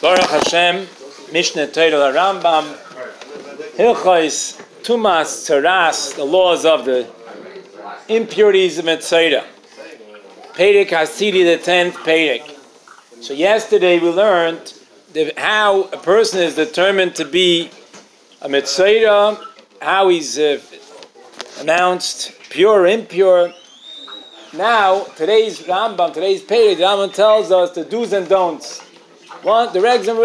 Baruch Hashem, Mishneh Torah Rambam, Hilchos Tumas Tzaras, the laws of the impurities of Mitzvah. Perek Ha'asiri, the tenth Perek. So yesterday we learned how a person is determined to be a Mitzvah, how he's uh, announced pure, impure. Now, today's Rambam, today's Perek, the Rambam tells us the do's and don'ts. One, the regs and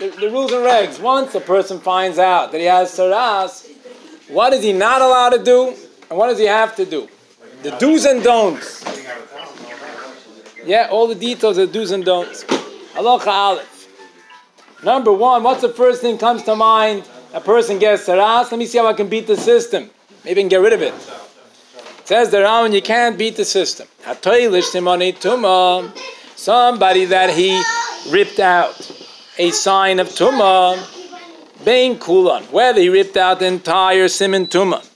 the, the, rules and regs. Once a person finds out that he has tzaras, what is he not allowed to do, and what does he have to do? The do's and don'ts. Yeah, all the details of do's and don'ts. Halacha Aleph. Number one, what's the first thing comes to mind? A person gets tzaras. Let me see how I can beat the system. Maybe I can get rid of it. It says the Rambam, you can't beat the system. Somebody that he ripped out a sign of Tumah, Bain Kulan, whether he ripped out the entire Simon Tumah,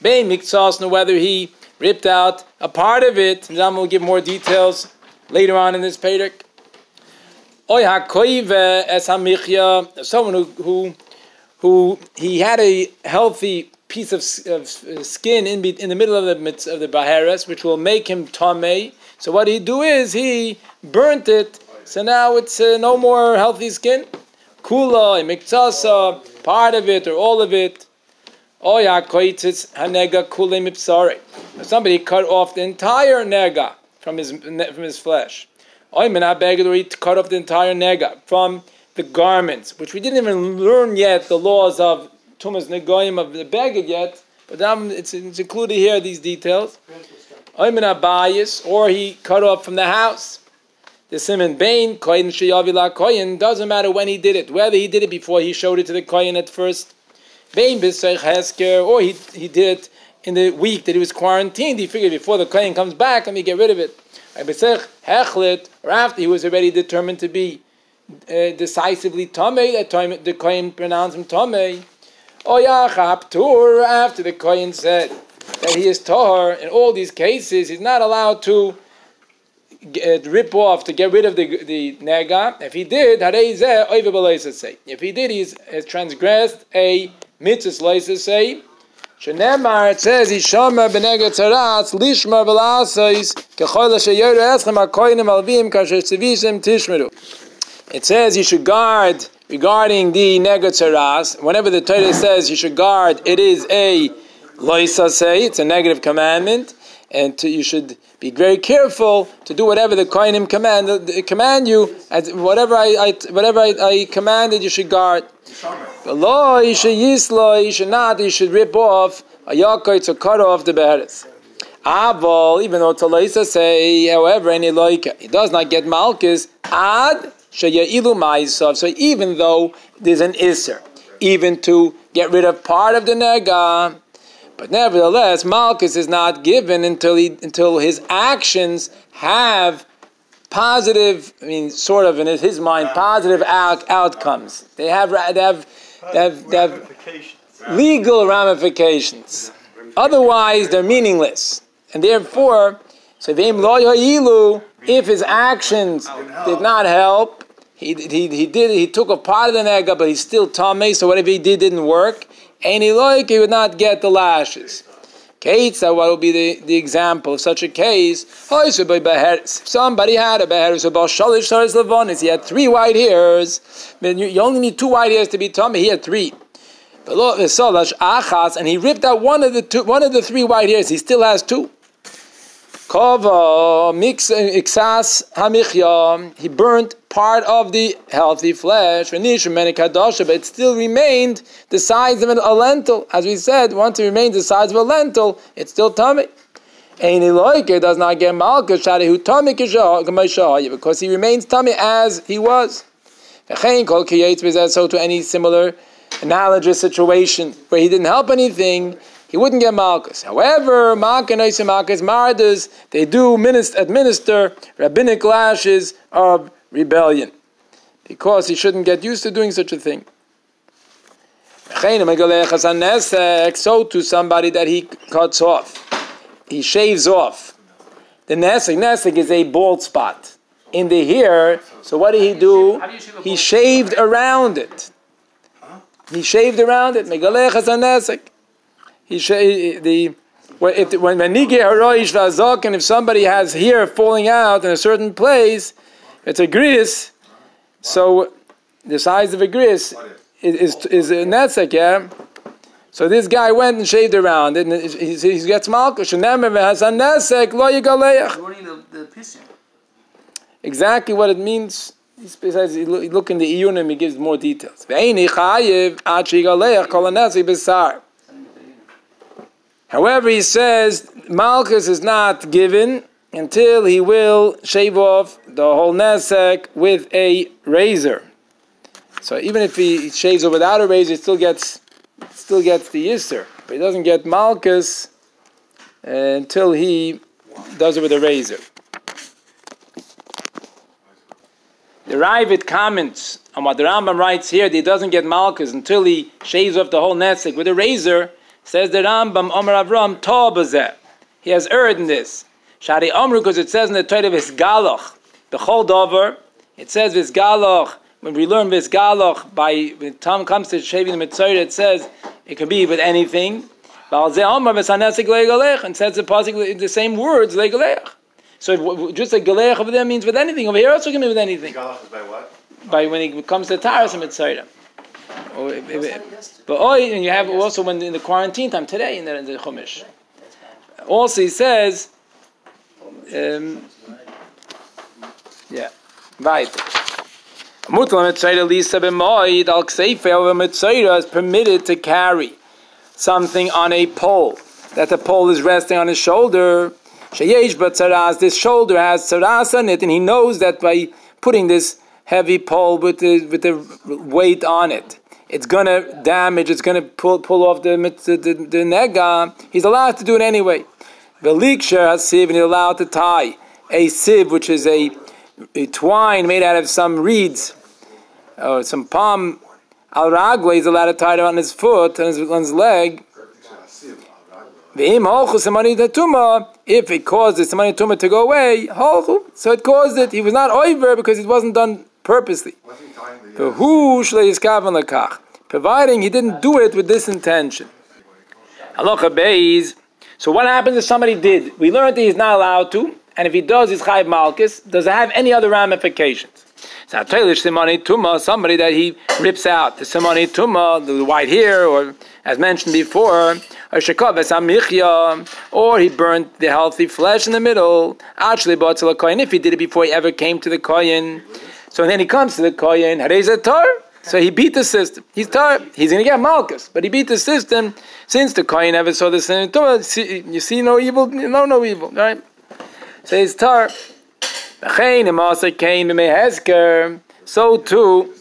Bain Miktsasna, whether he ripped out a part of it, and I'm will give more details later on in this Pedic. Oy HaKoive Es HaMichya, someone who, who, who, he had a healthy piece of, of skin in, in the middle of the, of the Baharas, which will make him Tomei. So what he do is he burnt it so now it's uh, no more healthy skin. Kula, miktsasa, part of it or all of it. Oya koitzitz hanega kule mipsare. Somebody cut off the entire nega from his from his flesh. Oy menabeged to cut off the entire nega from the garments, which we didn't even learn yet the laws of tumas negoyim of the beged yet, but it's, it's included here these details. Oy menabayis, or he cut off from the house the Simon Bain, Koyin Sheyavila Koyin, doesn't matter when he did it, whether he did it before he showed it to the Koyin at first, Bain B'Seich Hesker, or he, he did it in the week that he was quarantined, he figured before the Koyin comes back, let me get rid of it. B'Seich Hechlet, or after he was already determined to be uh, decisively Tomei, that time the Koyin pronounced him Tomei. Oyachap Tur, after the Koyin said that he is Tor, in all these cases, he's not allowed to get, rip off to get rid of the the nega. If he did, if he did, he's has transgressed a mitzvah say. Shenemar it says Yishomer b'nega tzaratz lishmar v'lasais kechol sheyoru eschem hakoinim alvim kasher tzivishim tishmeru. It says you should guard regarding the nega tzaras. Whenever the Torah says you should guard, it is a loisa say. It's a negative commandment, and to, you should be very careful to do whatever the Kohanim command uh, command you, as whatever I, I whatever I, I, commanded you should guard. The law you should yisla, you should not, you should rip off a yakoy to cut off the beheres. Aval, even though Talaisa say, however, any loika, he does not get malchus, ad sheya'ilu ma'isav. So even though there's an iser, even to get rid of part of the nega, but nevertheless, Malchus is not given until he until his actions have positive, I mean, sort of in his mind, positive out, outcomes. They have they have they have, they have legal ramifications. Otherwise, they're meaningless, and therefore, so if his actions did not help, he, he, he did he took a part of the nega, but he's still tummy. So whatever he did didn't work. Any like he would not get the lashes. Kate what would be the, the example of such a case? Somebody had a beheres about shalish saris levonis. He had three white hairs. You only need two white hairs to be tummy. He had three. And he ripped out one of the two, one of the three white hairs. He still has two. Kova iksas hamichya. He burnt part of the healthy flesh. Many kadosh, but it still remained the size of a lentil. As we said, once it remains the size of a lentil, it's still tummy. Any loike does not get malka who tummy because he remains tummy as he was. So to any similar analogous situation where he didn't help anything, he wouldn't get Malchus. However, Malchus Mardas, they do administer rabbinic lashes of rebellion because he shouldn't get used to doing such a thing. So to somebody that he cuts off, he shaves off. The nesek, nesek is a bald spot. in the hair. So what did he do? He shaved around it. He shaved around it. Megalech hazanesek. He shaved the when if when haroish vazok and if somebody has hair falling out in a certain place, it's a gris. So the size of a gris is is, is a nesek, yeah. So this guy went and shaved around and he, he gets. And then has a nesek lo. Exactly what it means. He says, you look in the Iyunim, he gives more details. However, he says Malchus is not given until he will shave off the whole nesek with a razor. So even if he shaves it without a razor, he still gets still gets the Yisr. But he doesn't get Malchus until he does it with a razor. The Raavad comments on what the Rambam writes here that he doesn't get Malchus until he shaves off the whole nesek with a razor. Says the Rambam, Omer Avram, Tobazeh. He has erred in this. Shari Omru, because it says in the Torah, Visgaloch, the Choldover, it says Visgaloch, when we learn Visgaloch, by, when Tom comes to shaving the Mitzvah, it says it can be with anything. And says the, the same words, Legalech. So just like Galech over there means with anything. Over here also can be with anything. Galach is by what? By when it comes to Taras and Mitzvah. But oh, and you have also when in the quarantine time today in the, in the Chumash. Also, he says, um, yeah, right. Mutla Mitzvah Lisa b'moid al over Mitzvah is permitted to carry something on a pole. That the pole is resting on his shoulder Sheyesh but tzaras, this shoulder has tzaras on it, and he knows that by putting this heavy pole with the, with the weight on it, it's to damage, it's to pull, pull off the, the, the, the nega. He's allowed to do it anyway. The Velikshar has sieve, and he's allowed to tie a sieve, which is a, a twine made out of some reeds or some palm. Al ragla, he's allowed to tie it on his foot and his, on his leg. If it caused the Samani Tumah to go away, so it caused it. He was not over because it wasn't done purposely. Providing he didn't do it with this intention. So what happens if somebody did? We learned that he's not allowed to, and if he does, he's chayv malchus. Does it have any other ramifications? So simani tuma, somebody that he rips out the simani tuma, the white hair, or as mentioned before, or he burnt the healthy flesh in the middle. Actually, if he did it before he ever came to the koyin, so then he comes to the koyin, so he beat the system. He's tar. He's going to get malchus, but he beat the system since the kohen never saw the sin. You see no evil, no no evil, right? So he's tar. So too,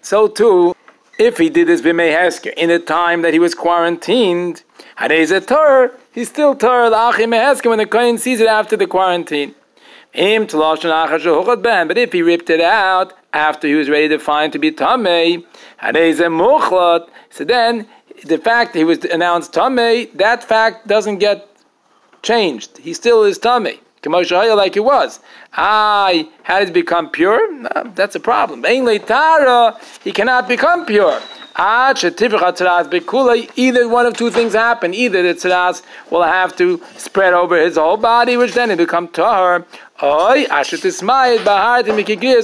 so too, if he did this b'mehesker in the time that he was quarantined, he's a tar. He's still tar when the kohen sees it after the quarantine. But if he ripped it out after he was ready to find to be tamei, so then the fact he was announced tamei, that fact doesn't get changed. He still is tamei. Like he was. Ah, how did he become pure? No, that's a problem. Tara, he cannot become pure. Either one of two things happen. Either the tzaras will have to spread over his whole body, which then it become tahar,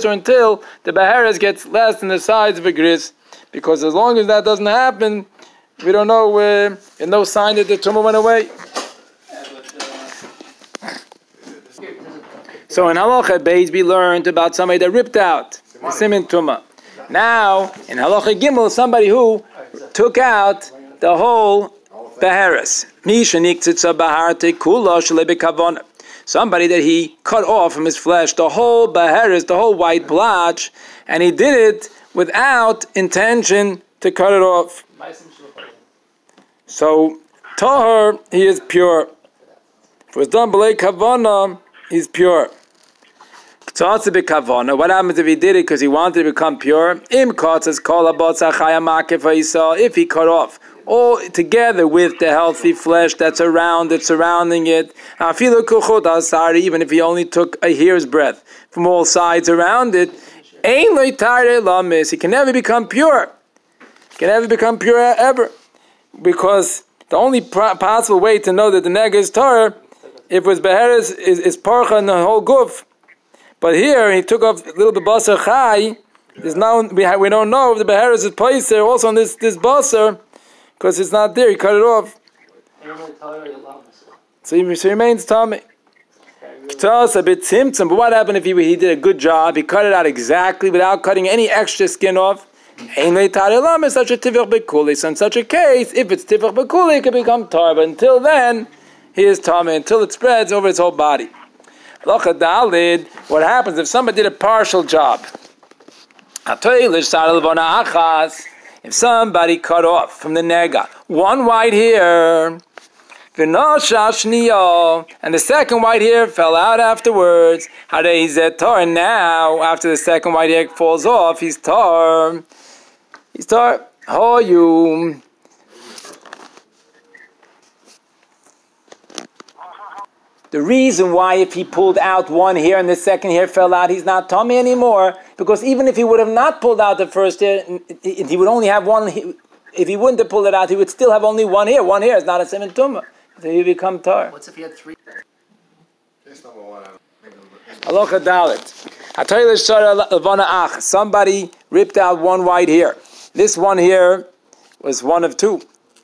or until the baharas gets less than the size of a gris. Because as long as that doesn't happen, we don't know, uh, no sign that the tumor went away. So in Halacha Beis we learned about somebody that ripped out the Tumah. Now, in Halacha Gimel, somebody who took out the whole Baharis. Somebody that he cut off from his flesh the whole Baharis, the whole white blotch, and he did it without intention to cut it off. So, Tahar, he is pure. If it was done by Kavana, he's pure. What happens if he did it because he wanted to become pure? If he cut off all together with the healthy flesh that's around it, surrounding it. Even if he only took a hair's breadth from all sides around it, he can never become pure. He can never become pure ever. Because the only possible way to know that the neg is Torah, if it was Beheres, is, is Parcha and the whole goof. But here, he took off a little bit Basar Chai, there's now, we, we don't know if the Beheres is placed there also on this, this Basar, because it's not there, he cut it off. So he, so he remains tummy. K'tas a bit tzimtzum, but what happened if he, he did a good job? He cut it out exactly without cutting any extra skin off. Such a tivach bekuli. So in such a case, if it's tivach bekuli, it can become tar. But until then, he is tummy until it spreads over his whole body. What happens if somebody did a partial job? If somebody cut off from the nega one white hair, and the second white hair fell out afterwards. tar. And now, after the second white hair falls off, he's tar. He's tar. Oh, you. The reason why, if he pulled out one hair and the second hair fell out, he's not tummy anymore, because even if he would have not pulled out the first hair, he would only have one. If he wouldn't have pulled it out, he would still have only one hair. One hair is not a semen tumor. So you become tar. What's if he had three? Aloha Dalit. Somebody ripped out one white hair. This one here was one of two.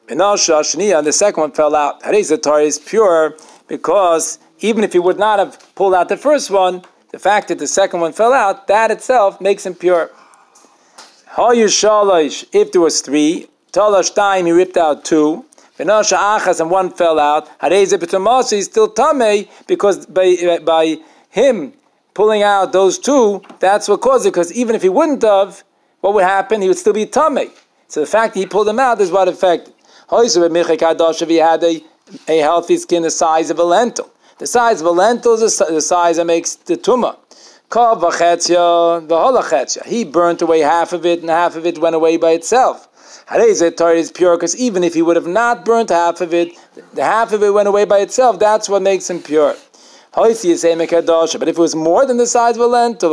And the second one fell out. The tar is pure because even if he would not have pulled out the first one, the fact that the second one fell out, that itself makes him pure. If there was three, Talash time he ripped out two. Benasha achas and one fell out. Hareze is still tame because by, by him pulling out those two, that's what caused it. Because even if he wouldn't have, what would happen? He would still be tame. So the fact that he pulled them out is what affected. If he had a, a healthy skin the size of a lentil. The size of a lentil is the size that makes the tumah. He burnt away half of it, and half of it went away by itself. Hareze Torah is pure because even if he would have not burnt half of it, the half of it went away by itself. That's what makes him pure. But if it was more than the size of a lentil,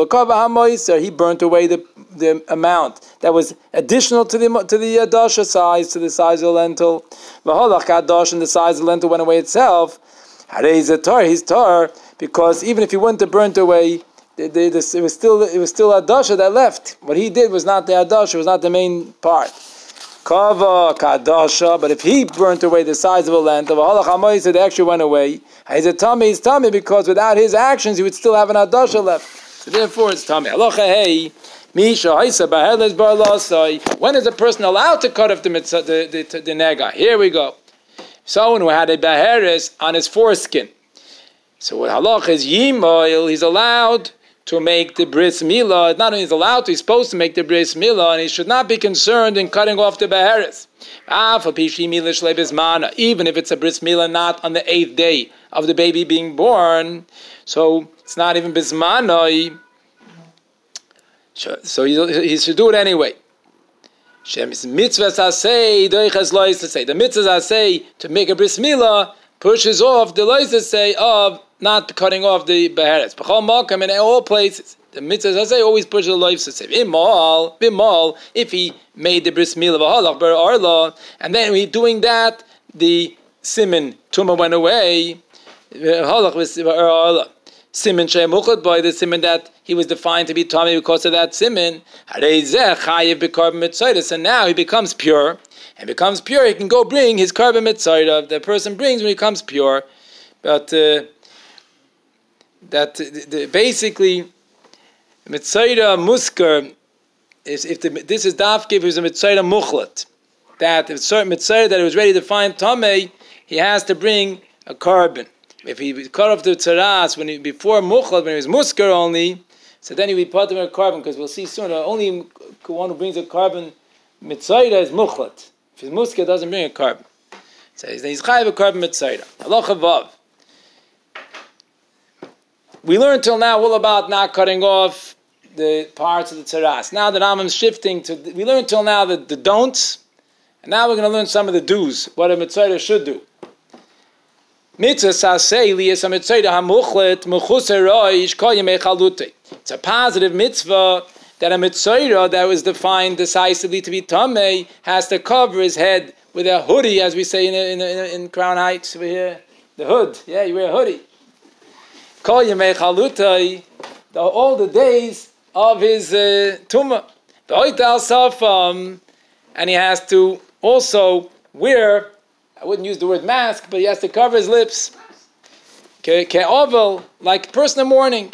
he burnt away the, the amount that was additional to the to the uh, dasha size, to the size of a lentil. And the size of the lentil went away itself. Hareze Torah, he's tar because even if he wouldn't have burnt away the, the, the, it was still it was still a dasha that left. What he did was not the adasha, was not the main part. Kava kadasha, but if he burnt away the size of a lentil, of a halach said actually went away. He's a tummy, he's tummy because without his actions he would still have an adasha left. So therefore it's tummy. Halacha hey. When is a person allowed to cut off the, the, the, the nega? Here we go. Someone who had a baheris on his foreskin. So what halach is yimoil, he's allowed to make the bris milah. Not only is allowed to, he's supposed to make the bris milah, and he should not be concerned in cutting off the beheres. Ah, even if it's a bris milah not on the eighth day of the baby being born, so it's not even bismanoi. So he, should do it anyway. mitzvahs say The mitzvahs say to make a bris milah pushes off the lois say of not cutting off the beheres. B'chol malkam in all places. The mitzvah say always push the life to say imal bimal if he made the bris milah v'halach ber arla and then we doing that the simin tuma went away halach arla simin shemuchad by the simin that he was defined to be tummy because of that simin and now he becomes pure and becomes pure he can go bring his carbon mitzvah the person brings when he becomes pure but uh, that the, the, basically Mitzayra Muskar is if the, this is Dafkiv who's a Mitzayra Muchlat. That if certain Mitzayra that he was ready to find Tomei, he has to bring a carbon. If he cut off the tzaras when he, before Muchlat, when he was Muskar only, so then he would put him a korban because we'll see soon. Only one who brings a korban Mitzayra is Muchlat. If he's Muskar, doesn't bring a korban. So he's, he's Chayiv a korban Mitzayra. Allah Vav we learned till now all about not cutting off the parts of the tzaras. Now that I'm shifting to, we learned till now that the don'ts, And now we're going to learn some of the do's, what a mitzvah should do. It's a positive mitzvah that a mitzvah that was defined decisively to be tamei has to cover his head with a hoodie, as we say in, in, in, in Crown Heights over here. The hood, yeah, you wear a hoodie. Echalute, all the days of his uh, tumah. And he has to also wear I wouldn't use the word mask, but he has to cover his lips. Ke'ovel, like person in mourning.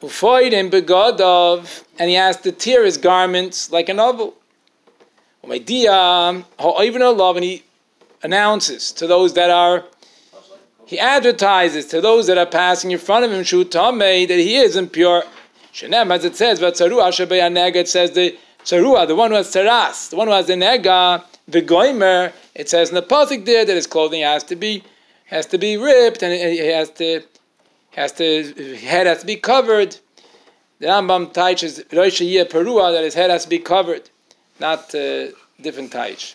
Ufoidim begodov, and he has to tear his garments like an oval. And he announces to those that are, he advertises to those that are passing in front of him, that he is impure. Shenem, as it says, it says the Tzarua, the one who has tzaras, the one who has the nega, the goimer, it says in the pasuk there that his clothing has to be has to be ripped and he has to has to his head has to be covered. The Rambam teaches Rosh Perua that his head has to be covered, not uh, different taich.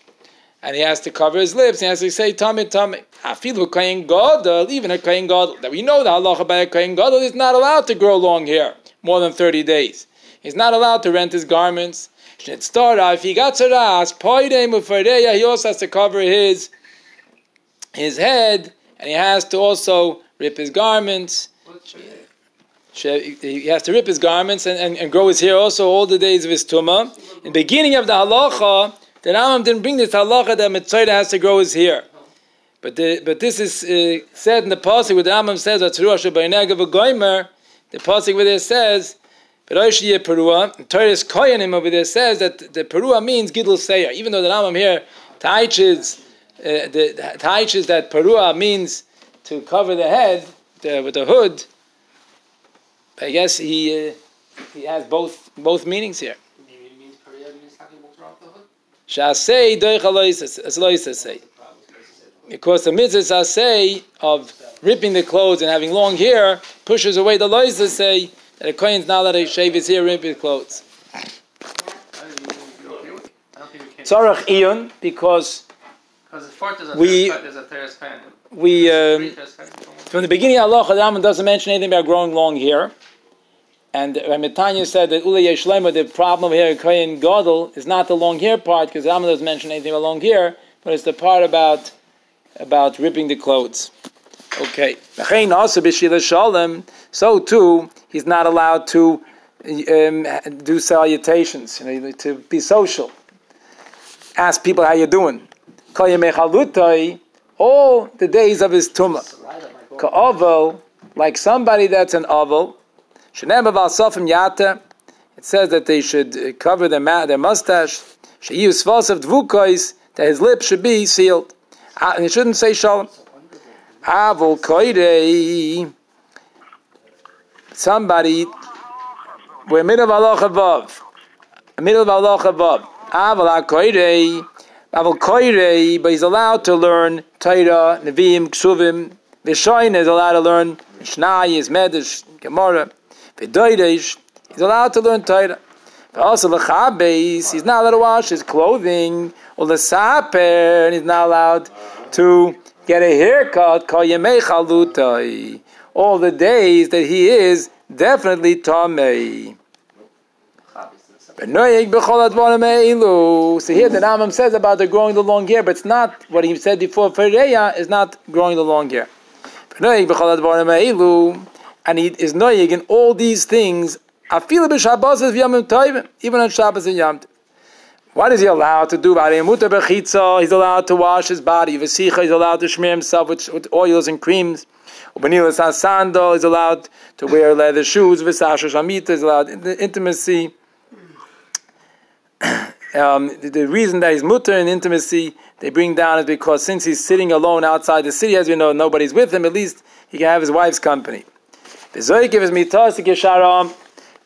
And he has to cover his lips. And he has to say tummy tummy. Afilu kain gadol, even a kain gadol. That we know the halacha by a kain gadol is not allowed to grow long hair more than thirty days. He's not allowed to rent his garments. If he got tzaras, he also has to cover his his head, and he has to also rip his garments. He has to rip his garments and, and, and grow his hair also all the days of his tumah. In the beginning of the halacha, the Rambam didn't bring this halacha that Mitzvah has to grow his hair. But the, but this is uh, said in the pasuk where the Rambam says the pasuk where it says Roshiyah Perua, Toras Koyanim over there says that the Perua means Gidl Seir. Even though the Rambam here taiches, uh, the, taiches that Perua means to cover the head the, with the hood, I guess he uh, he has both both meanings here. Shasei doich say. Because the mitzvah say of ripping the clothes and having long hair pushes away the loisa say that a kohen's not allowed to shave his hair, rip his clothes. Tzarech iyun because we we um, from the beginning Allah Adam doesn't mention anything about growing long hair. And Ramitanya said that Ule Yeshlema, the problem here in Kohen Gadol is not the long hair part, because Rambam doesn't mention anything about long hair, but it's the part about about ripping the clothes. Okay. So too, he's not allowed to um, do salutations, you know, to be social. Ask people how you're doing. All the days of his tumah. Ka'ovel, like somebody that's an oval. It says that they should cover their, ma- their mustache. That his lips should be sealed. Uh, and it shouldn't say shalom. Avol koidei. Somebody, we're middle of Allah above. Middle of Allah above. Avol koidei. Avol koidei, but he's allowed to learn Torah, Nevi'im, Ksuvim. Vishoin is allowed to learn Mishnah, is Medrash, Gemara. V'doidesh, he's allowed to learn Torah. But also l'chabes, he's not allowed to wash his clothing. Or l'saper, and he's not allowed to get a haircut, all the days that he is definitely tamei. So here the Rambam says about the growing the long hair, but it's not what he said before. Fereya is not growing the long hair. And he is noyig in all these things. Even on Shabbos and Yom what is he allowed to do? He's allowed to wash his body. He's allowed to smear himself with, with oils and creams. Sandal is allowed to wear leather shoes. Visasha Shamita is allowed in intimacy. Um, the, the, reason that he's mutter in intimacy, they bring down is because since he's sitting alone outside the city, as you know, nobody's with him, at least he can have his wife's company.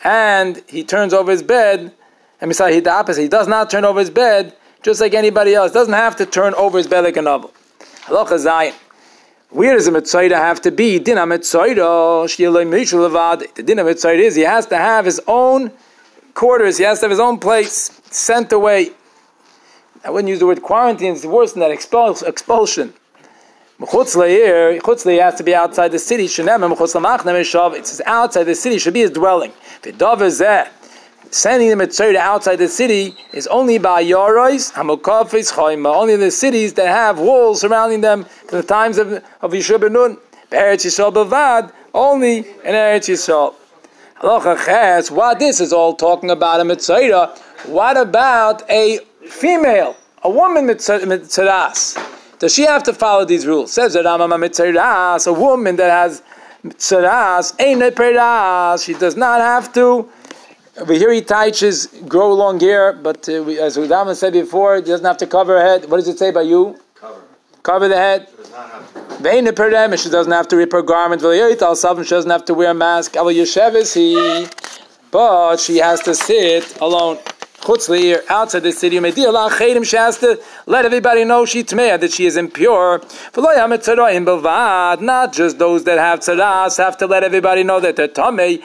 And he turns over his bed and beside he the opposite. He does not turn over his bed just like anybody else. Doesn't have to turn over his bed like a novel. Halacha Zayin. Where does a mitzvah have to be? Din mitzvah The din is he has to have his own quarters. He has to have his own place sent away. I wouldn't use the word quarantine, it's worse than that, expul- expulsion. Chutz has to be outside the city. It says outside the city should be his dwelling. Sending the Mitzvah outside the city is only by Yoros, Hamukafis, Choima, only in the cities that have walls surrounding them to the times of, of Yeshua ben Nun. Eretz Yisrael Bavad, only in Eretz Yisrael. Halacha Ches, what this is all talking about a Mitzvah, what about a female, a woman Mitzvahs? Does she have to follow these rules? Says the Rambam Mitzvahs, a woman that has Mitzvahs, ain't a she does not have to over here he teaches grow long hair, but uh, we, as Udama said before, he doesn't have to cover her head. What does it say by you? Cover. Cover the head. Vein she doesn't have to rip her garment. She doesn't have to wear a mask. But she has to sit alone outside the city. She has to let everybody know she tmeya that she is impure. Not just those that have tzaras have to let everybody know that they're tamei.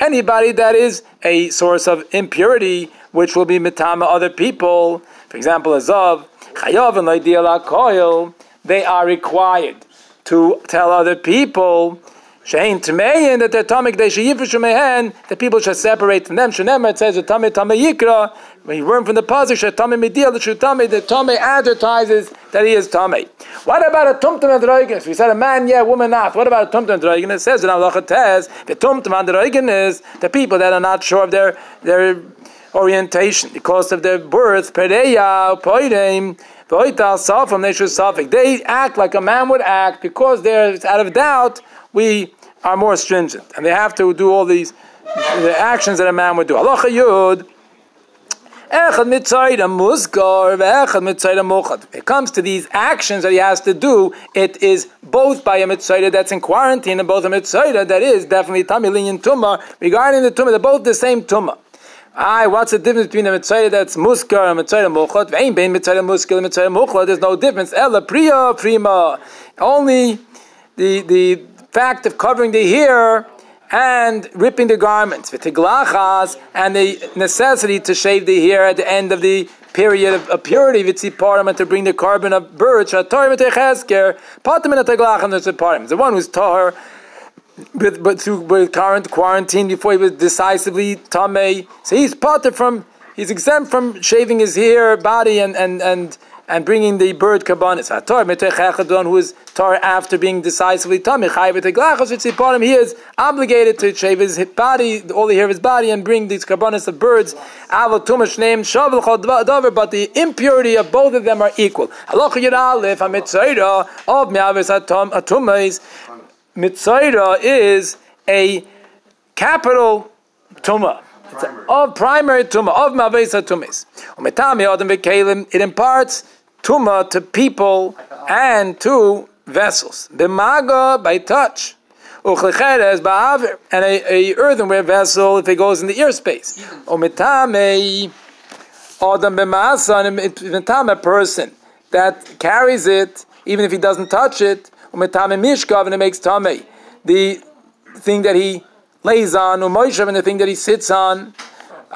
Anybody that is a source of impurity, which will be mitama other people. For example, Azav, chayav and they are required to tell other people Shein Tmeyin that they're they Sheyifishu Mehen, the people should separate from them. Shenemar it says Tamei Tamei Yikra. When you learn from the pasuk Tamei Midil the Tamei, the Tamei advertises that he is Tamei. What about a Tumtum and Androigenes? We said a man, yeah, woman not. What about a Tumtum and Androigenes? It says in Allah Tez, the Tumtum Androigenes, the people that are not sure of their their orientation because of their birth. Pereya Poidim. They act like a man would act because they're out of doubt. We are more stringent, and they have to do all these the actions that a man would do. Halacha Yud. It comes to these actions that he has to do. It is both by a mitzvah that's in quarantine and both a mitzvah that is definitely tamilin tumah. Regarding the tumah, they're both the same tumah. Aye, what's the difference between a mitzvah that's muskar and bein mitzvah and muchot. There's no difference. Ella priya prima. Only the the fact of covering the hair and ripping the garments, v'tiglachas, and the necessity to shave the hair at the end of the period of, of purity, v'tziparim, and to bring the korban of birch, shatorim v'techezker, patim and v'tziparim. The one who's tahar, with, but through with current quarantine before he was decisively tamei, so he's parted from, he's exempt from shaving his hair, body, and, and, and and bringing the bird kabbanis. who is tar after being decisively tummy, he is obligated to shave his body, all the hair of his body, and bring these kabbanis of birds. But the impurity of both of them are equal. Mitzaira is a capital tumah. It's of primary tumah, of mavesa tumis. It imparts tuma to people and to vessels. Bimaga by touch. Uchlecheres. And a, a earthenware vessel if it goes in the ear space. Umetame adam b'masa. And a person that carries it, even if he doesn't touch it. Umetame mishkav and it makes tame. The thing that he lays on, umoishav and the thing that he sits on.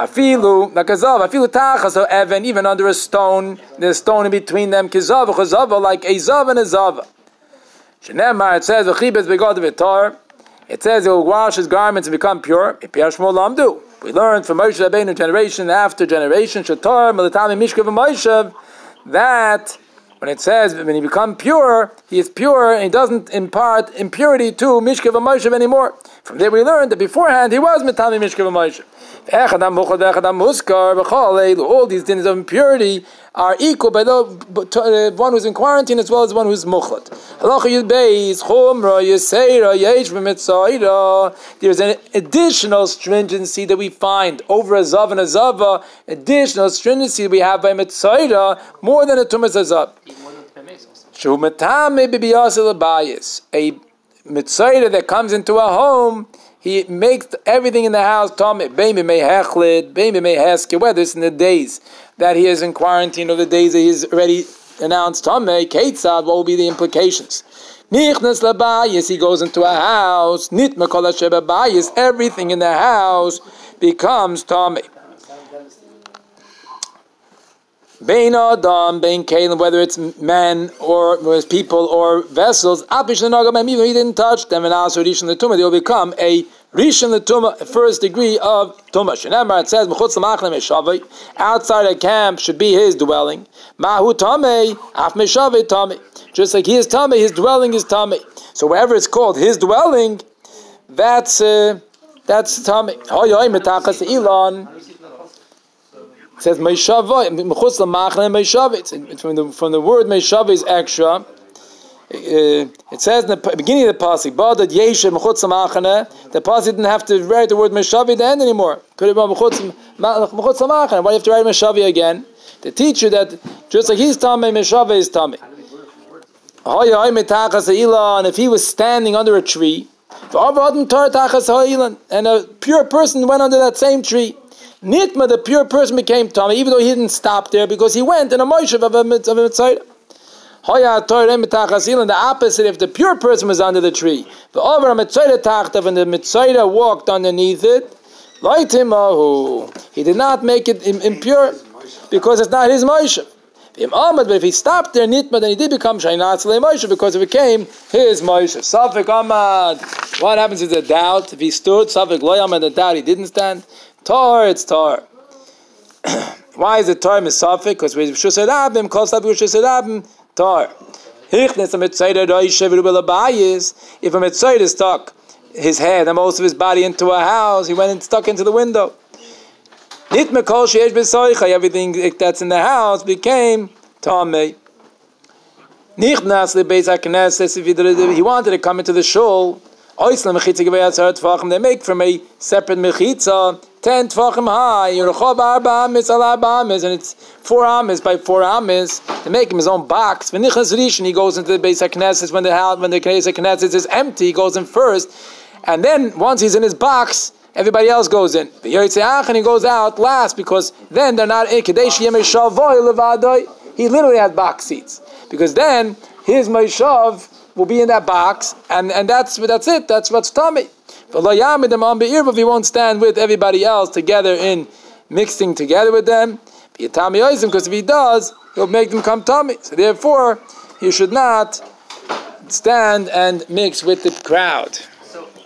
Afilu, nakazav, afilu tachas, so even, even under a stone, there's stone in between them, kizav, chazav, like a zav and a zav. Shenemar, it says, v'chibet begod v'tar, it says he will wash his garments and become pure. We learned from Moshe Rabbeinu generation after generation, Shatar, Milatami Mishka Moshe, that when it says when he becomes pure, he is pure and he doesn't impart impurity to Mishka Moshe anymore. From there we learned that beforehand he was Mitami Mishka Moshe. All these things of impurity are equal by the uh, one who's in quarantine as well as one who's muchlat. There's an additional stringency that we find over a zav and a zava, additional stringency we have by mitzayra more than a tumas zav. A mitzayra that comes into a home he makes everything in the house tamid. Baby may hechlid, baby may. Whether it's in the days that he is in quarantine or the days that he's already announced tamid, ketzad. What will be the implications? Nichnas labayis. He goes into a house. Nit bayis. Everything in the house becomes tamid. Bein Adam, Bein Kalim, whether it's men or whether people or vessels, Apish Nagam, even he didn't touch them, and also Rishon the Tumah, they will become a Rishon the Tumah, first degree of Tumah. Shenemar, it says, outside a camp should be his dwelling. Mahu Tameh, Af Meshaveh Tameh. Just like he is Tameh, his dwelling is Tameh. So wherever it's called his dwelling, that's uh, that's Tameh. Hoyoy Metachas Elon says Meishava, Mechutz Lamachne Meishava. From the from the word Meishava is extra. Uh, it says in the beginning of the pasuk, "Badad Yeshe Mechutz Lamachne." The pasuk didn't have to write the word Meishavi at the end anymore. Could have been Mechutz Lamachne. Why do you have to write Meishavi again? To teach you that just like he's Tameh, Meishava is Tameh. And if he was standing under a tree, and a pure person went under that same tree, Nitma, the pure person, became Tommy, even though he didn't stop there because he went in a Moshev of a, of a Mitzvah. The opposite, if the pure person was under the tree, the over a mitzvah tachtav and the mitzvah walked underneath it, he did not make it impure because it's not his Moshe. But if he stopped there, nitma, then he did become Shainat Moshe because it became his Moshe. Safik Ahmad. What happens is the doubt? If he stood, Safik Loyam, the doubt he didn't stand. Tar, it's tar. Why is it tar misafik? Because we shusadabim, kol sabi shusadabim, tar. Hichnes a mitzayda roishe v'rubil If a mitzayda stuck his head and most of his body into a house, he went and stuck into the window. Nit mekol sheyesh b'soicha, everything that's in the house became tamei. Nichnas lebeis ha he wanted to come into the shul, they make from a separate mechitza ten tvachim high, Yerachov arba amis al arba amis, and it's four amis by four amis. They make him his own box. V'nichas rishon, he goes into the base of Knesset when the house, when the base of Knesset is empty, he goes in first, and then once he's in his box, everybody else goes in. And he goes out last because then they're not in He literally had box seats because then his Meishav will be in that box, and, and that's that's it. That's what's tummy. But he won't stand with everybody else together in mixing together with them. Because if he does, he'll make them come tummy. So therefore, he should not stand and mix with the crowd.